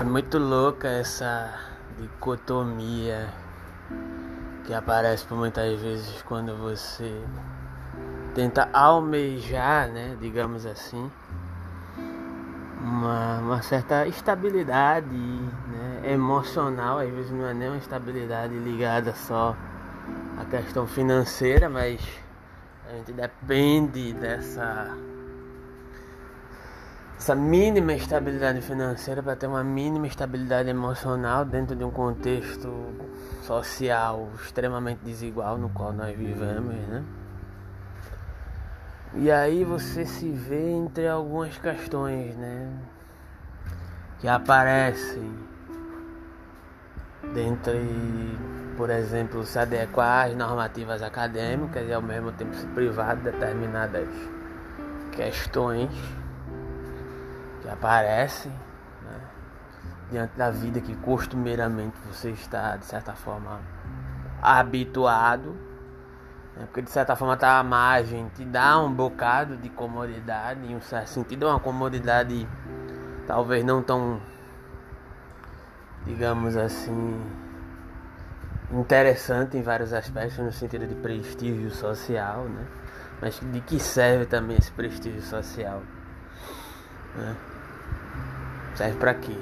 É muito louca essa dicotomia que aparece por muitas vezes quando você tenta almejar, né, digamos assim, uma, uma certa estabilidade né, emocional, às vezes não é nem uma estabilidade ligada só à questão financeira, mas a gente depende dessa essa mínima estabilidade financeira para ter uma mínima estabilidade emocional dentro de um contexto social extremamente desigual no qual nós vivemos, né? E aí você se vê entre algumas questões, né? Que aparecem dentre, por exemplo, se adequar às normativas acadêmicas e ao mesmo tempo se privar de determinadas questões aparecem né? diante da vida que costumeiramente você está, de certa forma, habituado é porque de certa forma tá à margem, te dá um bocado de comodidade, em um certo sentido uma comodidade talvez não tão, digamos assim, interessante em vários aspectos, no sentido de prestígio social, né? Mas de que serve também esse prestígio social? Né? Serve para quê?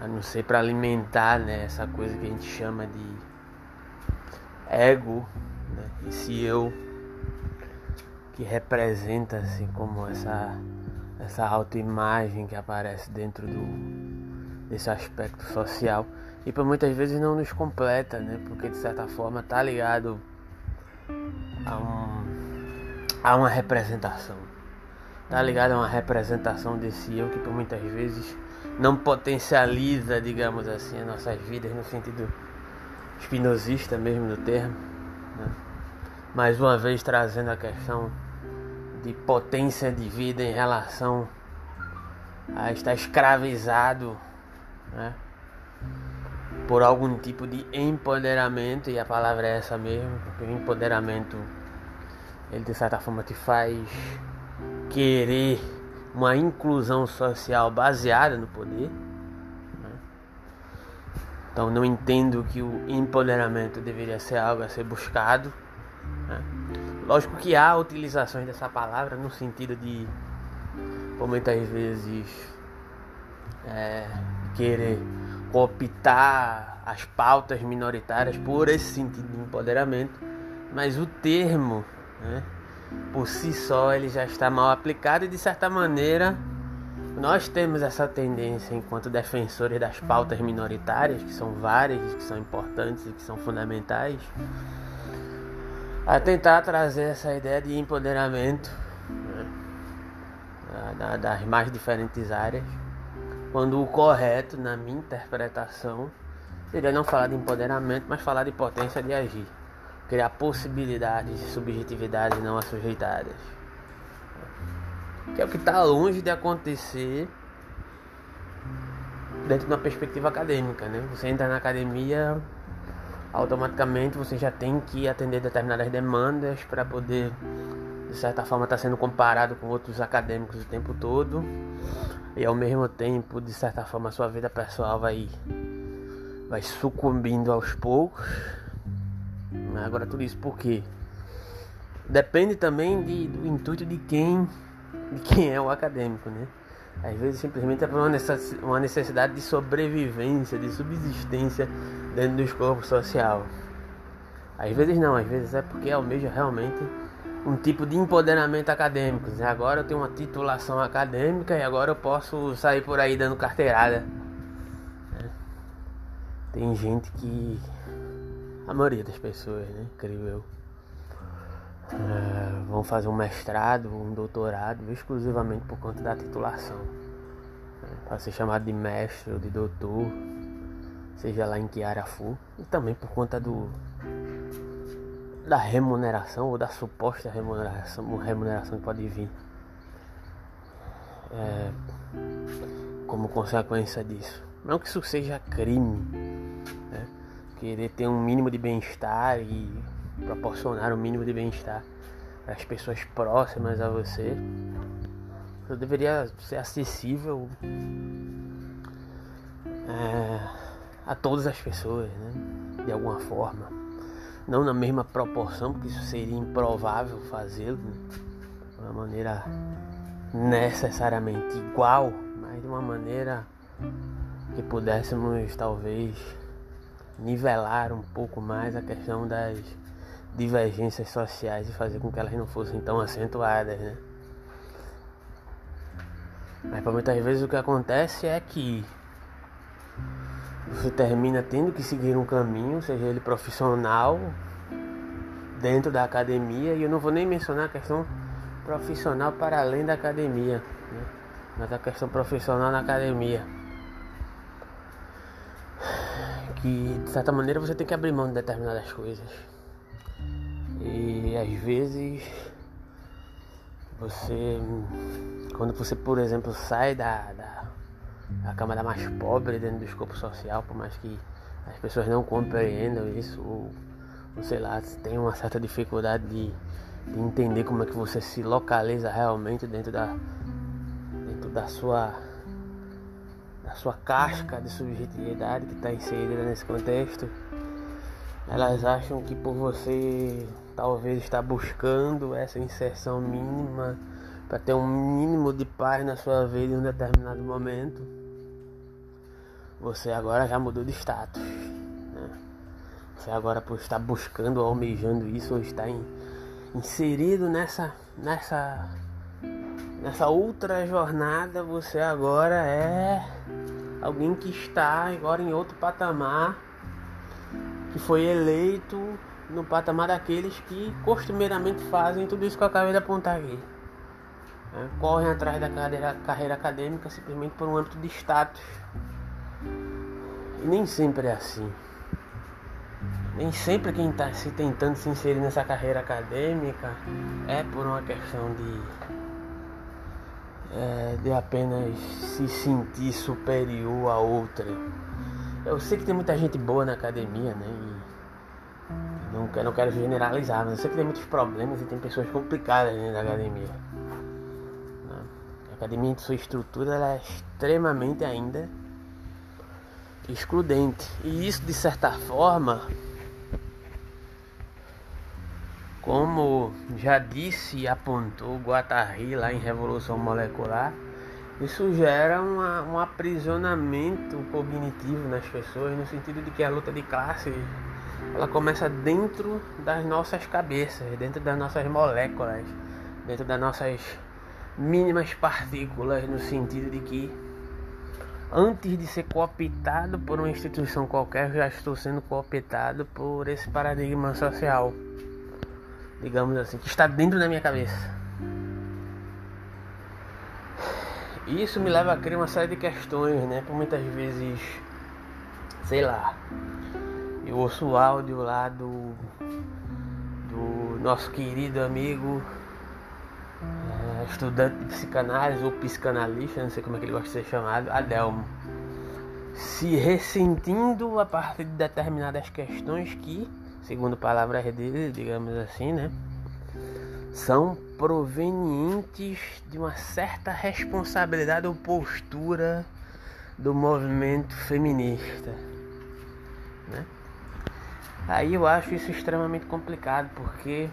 A não ser para alimentar né, essa coisa que a gente chama de ego né? esse eu que representa assim como essa essa autoimagem que aparece dentro do desse aspecto social e por muitas vezes não nos completa, né? Porque de certa forma tá ligado a um a uma representação. Tá ligado a uma representação desse eu que por muitas vezes não potencializa, digamos assim, as nossas vidas no sentido espinosista mesmo do termo. Né? Mais uma vez trazendo a questão de potência de vida em relação a estar escravizado né? por algum tipo de empoderamento, e a palavra é essa mesmo, porque o empoderamento ele de certa forma te faz querer uma inclusão social baseada no poder. Então não entendo que o empoderamento deveria ser algo a ser buscado. Né? Lógico que há utilizações dessa palavra no sentido de, por muitas vezes, é, querer cooptar as pautas minoritárias por esse sentido de empoderamento, mas o termo, né, por si só, ele já está mal aplicado e de certa maneira nós temos essa tendência, enquanto defensores das pautas minoritárias, que são várias, que são importantes e que são fundamentais, a tentar trazer essa ideia de empoderamento né, das mais diferentes áreas, quando o correto, na minha interpretação, seria não falar de empoderamento, mas falar de potência de agir, criar possibilidades de subjetividades não assujeitadas que é o que está longe de acontecer dentro de uma perspectiva acadêmica, né? Você entra na academia, automaticamente você já tem que atender determinadas demandas para poder, de certa forma, estar tá sendo comparado com outros acadêmicos o tempo todo e ao mesmo tempo, de certa forma, a sua vida pessoal vai vai sucumbindo aos poucos. Agora tudo isso por quê? Depende também de, do intuito de quem de quem é o acadêmico, né? Às vezes simplesmente é por uma necessidade de sobrevivência, de subsistência dentro do escopo social. Às vezes não, às vezes é porque almeja realmente um tipo de empoderamento acadêmico. Né? Agora eu tenho uma titulação acadêmica e agora eu posso sair por aí dando carteirada. Né? Tem gente que. A maioria das pessoas, né? Creio eu é, vão fazer um mestrado, um doutorado exclusivamente por conta da titulação. Né, para ser chamado de mestre ou de doutor, seja lá em que área for, e também por conta do da remuneração ou da suposta remuneração, remuneração que pode vir é, como consequência disso. Não que isso seja crime? Querer ter um mínimo de bem-estar e proporcionar o um mínimo de bem-estar às pessoas próximas a você. Eu deveria ser acessível é, a todas as pessoas, né? de alguma forma. Não na mesma proporção, porque isso seria improvável fazê-lo né? de uma maneira necessariamente igual, mas de uma maneira que pudéssemos talvez nivelar um pouco mais a questão das divergências sociais e fazer com que elas não fossem tão acentuadas, né? Mas para muitas vezes o que acontece é que você termina tendo que seguir um caminho, seja ele profissional, dentro da academia, e eu não vou nem mencionar a questão profissional para além da academia, né? mas a questão profissional na academia. Que de certa maneira você tem que abrir mão de determinadas coisas. E às vezes você quando você por exemplo sai da, da, da camada mais pobre dentro do escopo social, por mais que as pessoas não compreendam isso, ou, ou sei lá, tem uma certa dificuldade de, de entender como é que você se localiza realmente dentro da, dentro da sua sua casca de subjetividade que está inserida nesse contexto. Elas acham que por você talvez estar buscando essa inserção mínima para ter um mínimo de paz na sua vida em um determinado momento, você agora já mudou de status. Né? Você agora por estar buscando almejando isso ou estar inserido nessa nessa nessa outra jornada, você agora é alguém que está agora em outro patamar que foi eleito no patamar daqueles que costumeiramente fazem tudo isso que eu acabei de apontar aqui. Né? Correm atrás da carreira, carreira acadêmica simplesmente por um âmbito de status. E nem sempre é assim. Nem sempre quem está se tentando se inserir nessa carreira acadêmica é por uma questão de, é, de apenas se sentir superior a outra. Eu sei que tem muita gente boa na academia, né? E não, quero, não quero generalizar, mas eu sei que tem muitos problemas e tem pessoas complicadas dentro da academia. Né? A academia, em sua estrutura, é extremamente ainda excludente. E isso, de certa forma, como já disse e apontou Guattari lá em Revolução Molecular, isso gera uma, um aprisionamento cognitivo nas pessoas, no sentido de que a luta de classes ela começa dentro das nossas cabeças, dentro das nossas moléculas, dentro das nossas mínimas partículas, no sentido de que antes de ser cooptado por uma instituição qualquer, já estou sendo cooptado por esse paradigma social, digamos assim, que está dentro da minha cabeça. Isso me leva a criar uma série de questões, né? Por muitas vezes, sei lá, eu ouço o áudio lá do, do nosso querido amigo é, estudante de psicanálise ou psicanalista, não sei como é que ele gosta de ser chamado, Adelmo, se ressentindo a partir de determinadas questões que, segundo palavras dele, digamos assim, né? são provenientes de uma certa responsabilidade ou postura do movimento feminista. Né? Aí eu acho isso extremamente complicado porque,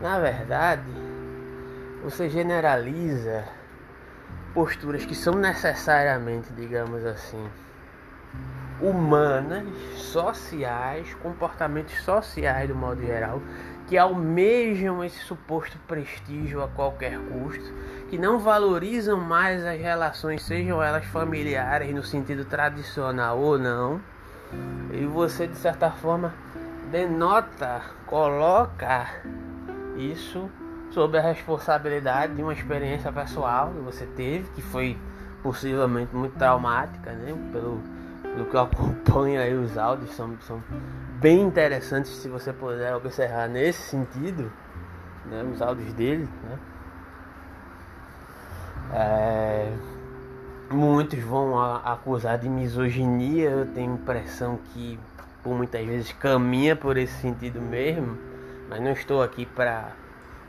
na verdade, você generaliza posturas que são necessariamente, digamos assim, humanas, sociais, comportamentos sociais do modo geral, que almejam esse suposto prestígio a qualquer custo, que não valorizam mais as relações, sejam elas familiares no sentido tradicional ou não, e você de certa forma denota, coloca isso sob a responsabilidade de uma experiência pessoal que você teve, que foi possivelmente muito traumática, né? Pelo, pelo que eu acompanho aí os áudios são, são bem interessantes se você puder observar nesse sentido, né, os áudios dele, né? É, muitos vão acusar de misoginia, eu tenho a impressão que por muitas vezes caminha por esse sentido mesmo, mas não estou aqui para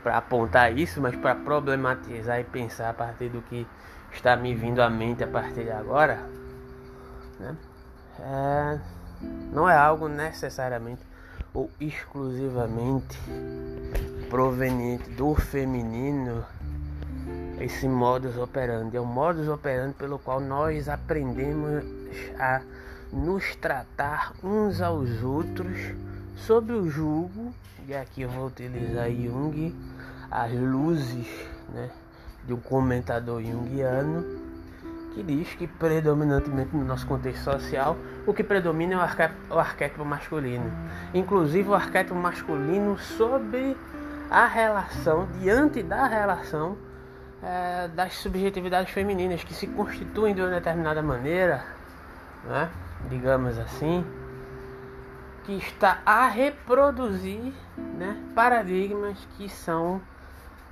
para apontar isso, mas para problematizar e pensar a partir do que está me vindo à mente a partir de agora. né? É, não é algo necessariamente ou exclusivamente proveniente do feminino esse modus operandi. É o modus operandi pelo qual nós aprendemos a nos tratar uns aos outros sob o julgo, e aqui eu vou utilizar Jung, as luzes né, de um comentador junguiano, que diz que predominantemente no nosso contexto social, o que predomina é o arquétipo, masculino. Inclusive o arquétipo masculino sobre a relação, diante da relação é, das subjetividades femininas que se constituem de uma determinada maneira, né, digamos assim, que está a reproduzir né, paradigmas que são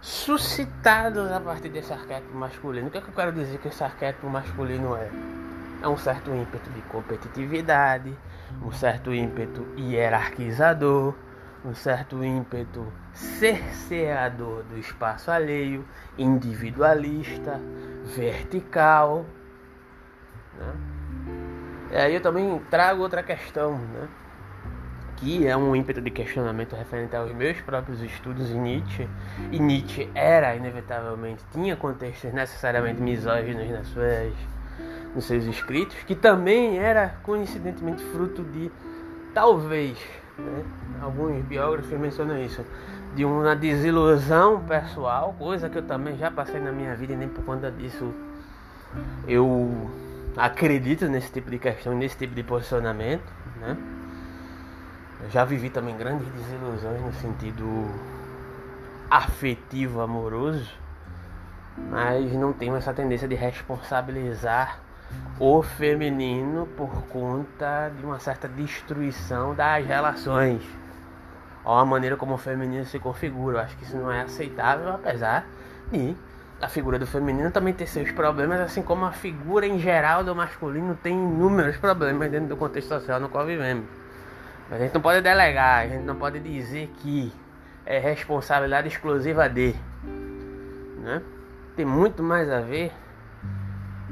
suscitados a partir desse arquétipo masculino. O que, é que eu quero dizer que esse arquétipo masculino é? É um certo ímpeto de competitividade, um certo ímpeto hierarquizador, um certo ímpeto cerceador do espaço alheio, individualista, vertical. Né? E aí eu também trago outra questão, né? Que é um ímpeto de questionamento referente aos meus próprios estudos em Nietzsche. E Nietzsche era, inevitavelmente, tinha contextos necessariamente misóginos nas suas, nos seus escritos, que também era coincidentemente fruto de, talvez, né, alguns biógrafos mencionam isso, de uma desilusão pessoal, coisa que eu também já passei na minha vida e nem por conta disso eu acredito nesse tipo de questão, nesse tipo de posicionamento, né? Já vivi também grandes desilusões no sentido afetivo, amoroso, mas não tenho essa tendência de responsabilizar o feminino por conta de uma certa destruição das relações. Ou a maneira como o feminino se configura. Eu acho que isso não é aceitável, apesar de a figura do feminino também ter seus problemas, assim como a figura em geral do masculino tem inúmeros problemas dentro do contexto social no qual vivemos. A gente não pode delegar, a gente não pode dizer que é responsabilidade exclusiva de. Né? Tem muito mais a ver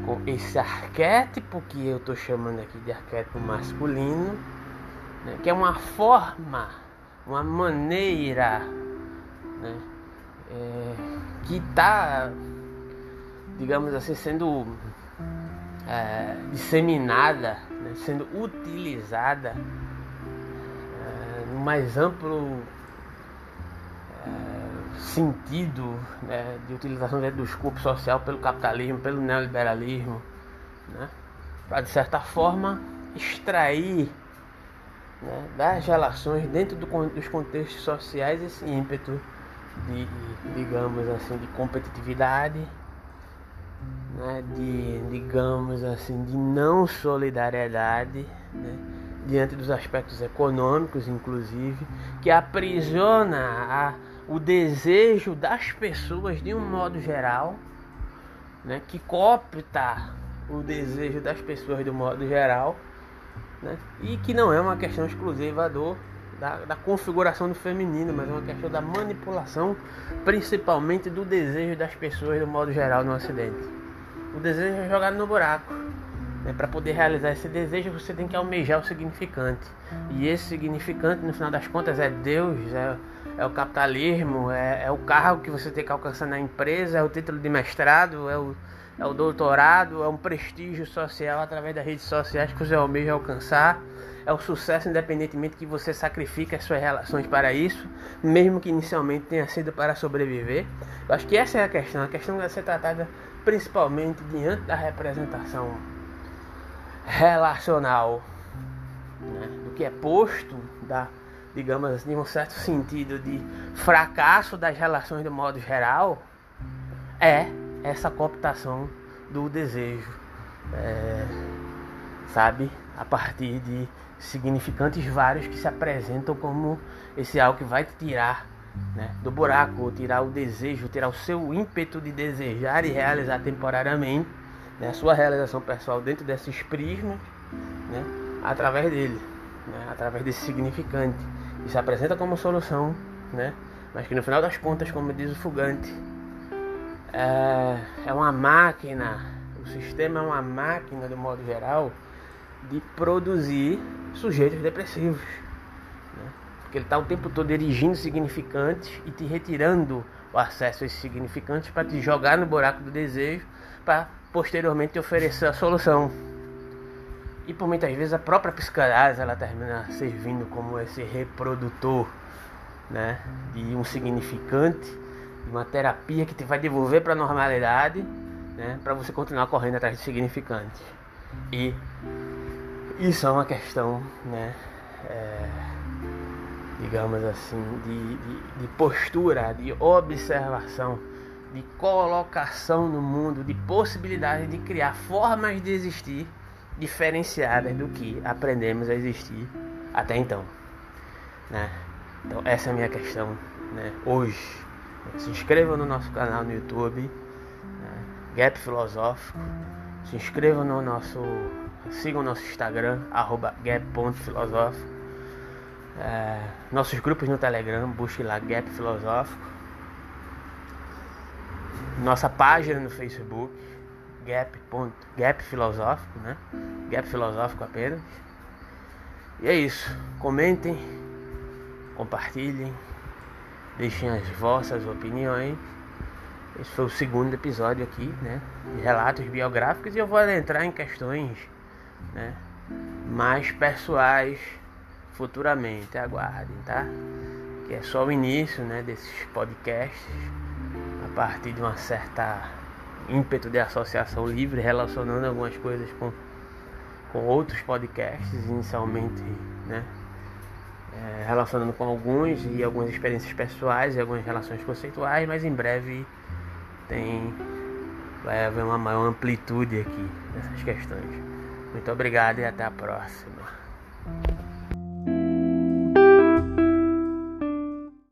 com esse arquétipo que eu estou chamando aqui de arquétipo masculino, né? que é uma forma, uma maneira né? é, que está, digamos assim, sendo é, disseminada, né? sendo utilizada mais amplo é, sentido né, de utilização do escopo social pelo capitalismo, pelo neoliberalismo, né, para de certa forma extrair né, das relações dentro do, dos contextos sociais esse ímpeto de, digamos assim, de competitividade, né, de, digamos assim, de não solidariedade, né, diante dos aspectos econômicos, inclusive, que aprisiona a, o desejo das pessoas de um modo geral, né, que copta o desejo das pessoas de um modo geral, né, e que não é uma questão exclusiva do da, da, configuração do feminino, mas é uma questão da manipulação, principalmente do desejo das pessoas de um modo geral no Ocidente. O desejo é jogado no buraco. Né? Para poder realizar esse desejo, você tem que almejar o significante. E esse significante, no final das contas, é Deus, é, é o capitalismo, é, é, o cargo que você tem que alcançar na empresa, é o título de mestrado, é o, é o doutorado, é um prestígio social através das redes sociais que você almeja alcançar. É o sucesso independentemente que você sacrifique as suas relações para isso, mesmo que inicialmente tenha sido para sobreviver. Eu acho que essa é a questão. A questão deve ser tratada principalmente diante da representação relacional, né, do que é posto, da, digamos assim, um certo sentido de fracasso das relações de modo geral, é essa cooptação do desejo, é, sabe, a partir de significantes vários que se apresentam como esse algo que vai te tirar né, do buraco, tirar o desejo, tirar o seu ímpeto de desejar e realizar temporariamente né, a sua realização pessoal dentro desses prismas, né, através dele, né, através desse significante, e se apresenta como solução, né, mas que no final das contas, como diz o Fugante, é, é uma máquina, o sistema é uma máquina de modo geral de produzir sujeitos depressivos. Né? Porque ele está o tempo todo erigindo significantes e te retirando o acesso a esses significantes para te jogar no buraco do desejo para posteriormente te oferecer a solução. E por muitas vezes a própria psicanálise ela termina servindo como esse reprodutor né, de um significante, de uma terapia que te vai devolver para a normalidade, né, para você continuar correndo atrás de significantes. E isso é uma questão, né, é, digamos assim, de, de, de postura, de observação, de colocação no mundo, de possibilidade de criar formas de existir diferenciadas do que aprendemos a existir até então. Né? Então essa é a minha questão né? hoje. Se inscreva no nosso canal no YouTube, né? Gap Filosófico. Se inscreva no nosso. Siga o nosso Instagram, gap.filosófico. É, nossos grupos no Telegram, busque lá Gap Filosófico. Nossa página no Facebook, Gap, ponto, Gap Filosófico, né? Gap Filosófico apenas. E é isso. Comentem, compartilhem, deixem as vossas opiniões. Esse foi o segundo episódio aqui, né? De relatos biográficos e eu vou entrar em questões, né? Mais pessoais futuramente. Aguardem, tá? Que é só o início, né? Desses podcasts partir de uma certa ímpeto de associação livre, relacionando algumas coisas com, com outros podcasts, inicialmente, né? É, relacionando com alguns e algumas experiências pessoais e algumas relações conceituais, mas em breve tem vai haver uma maior amplitude aqui nessas questões. Muito obrigado e até a próxima.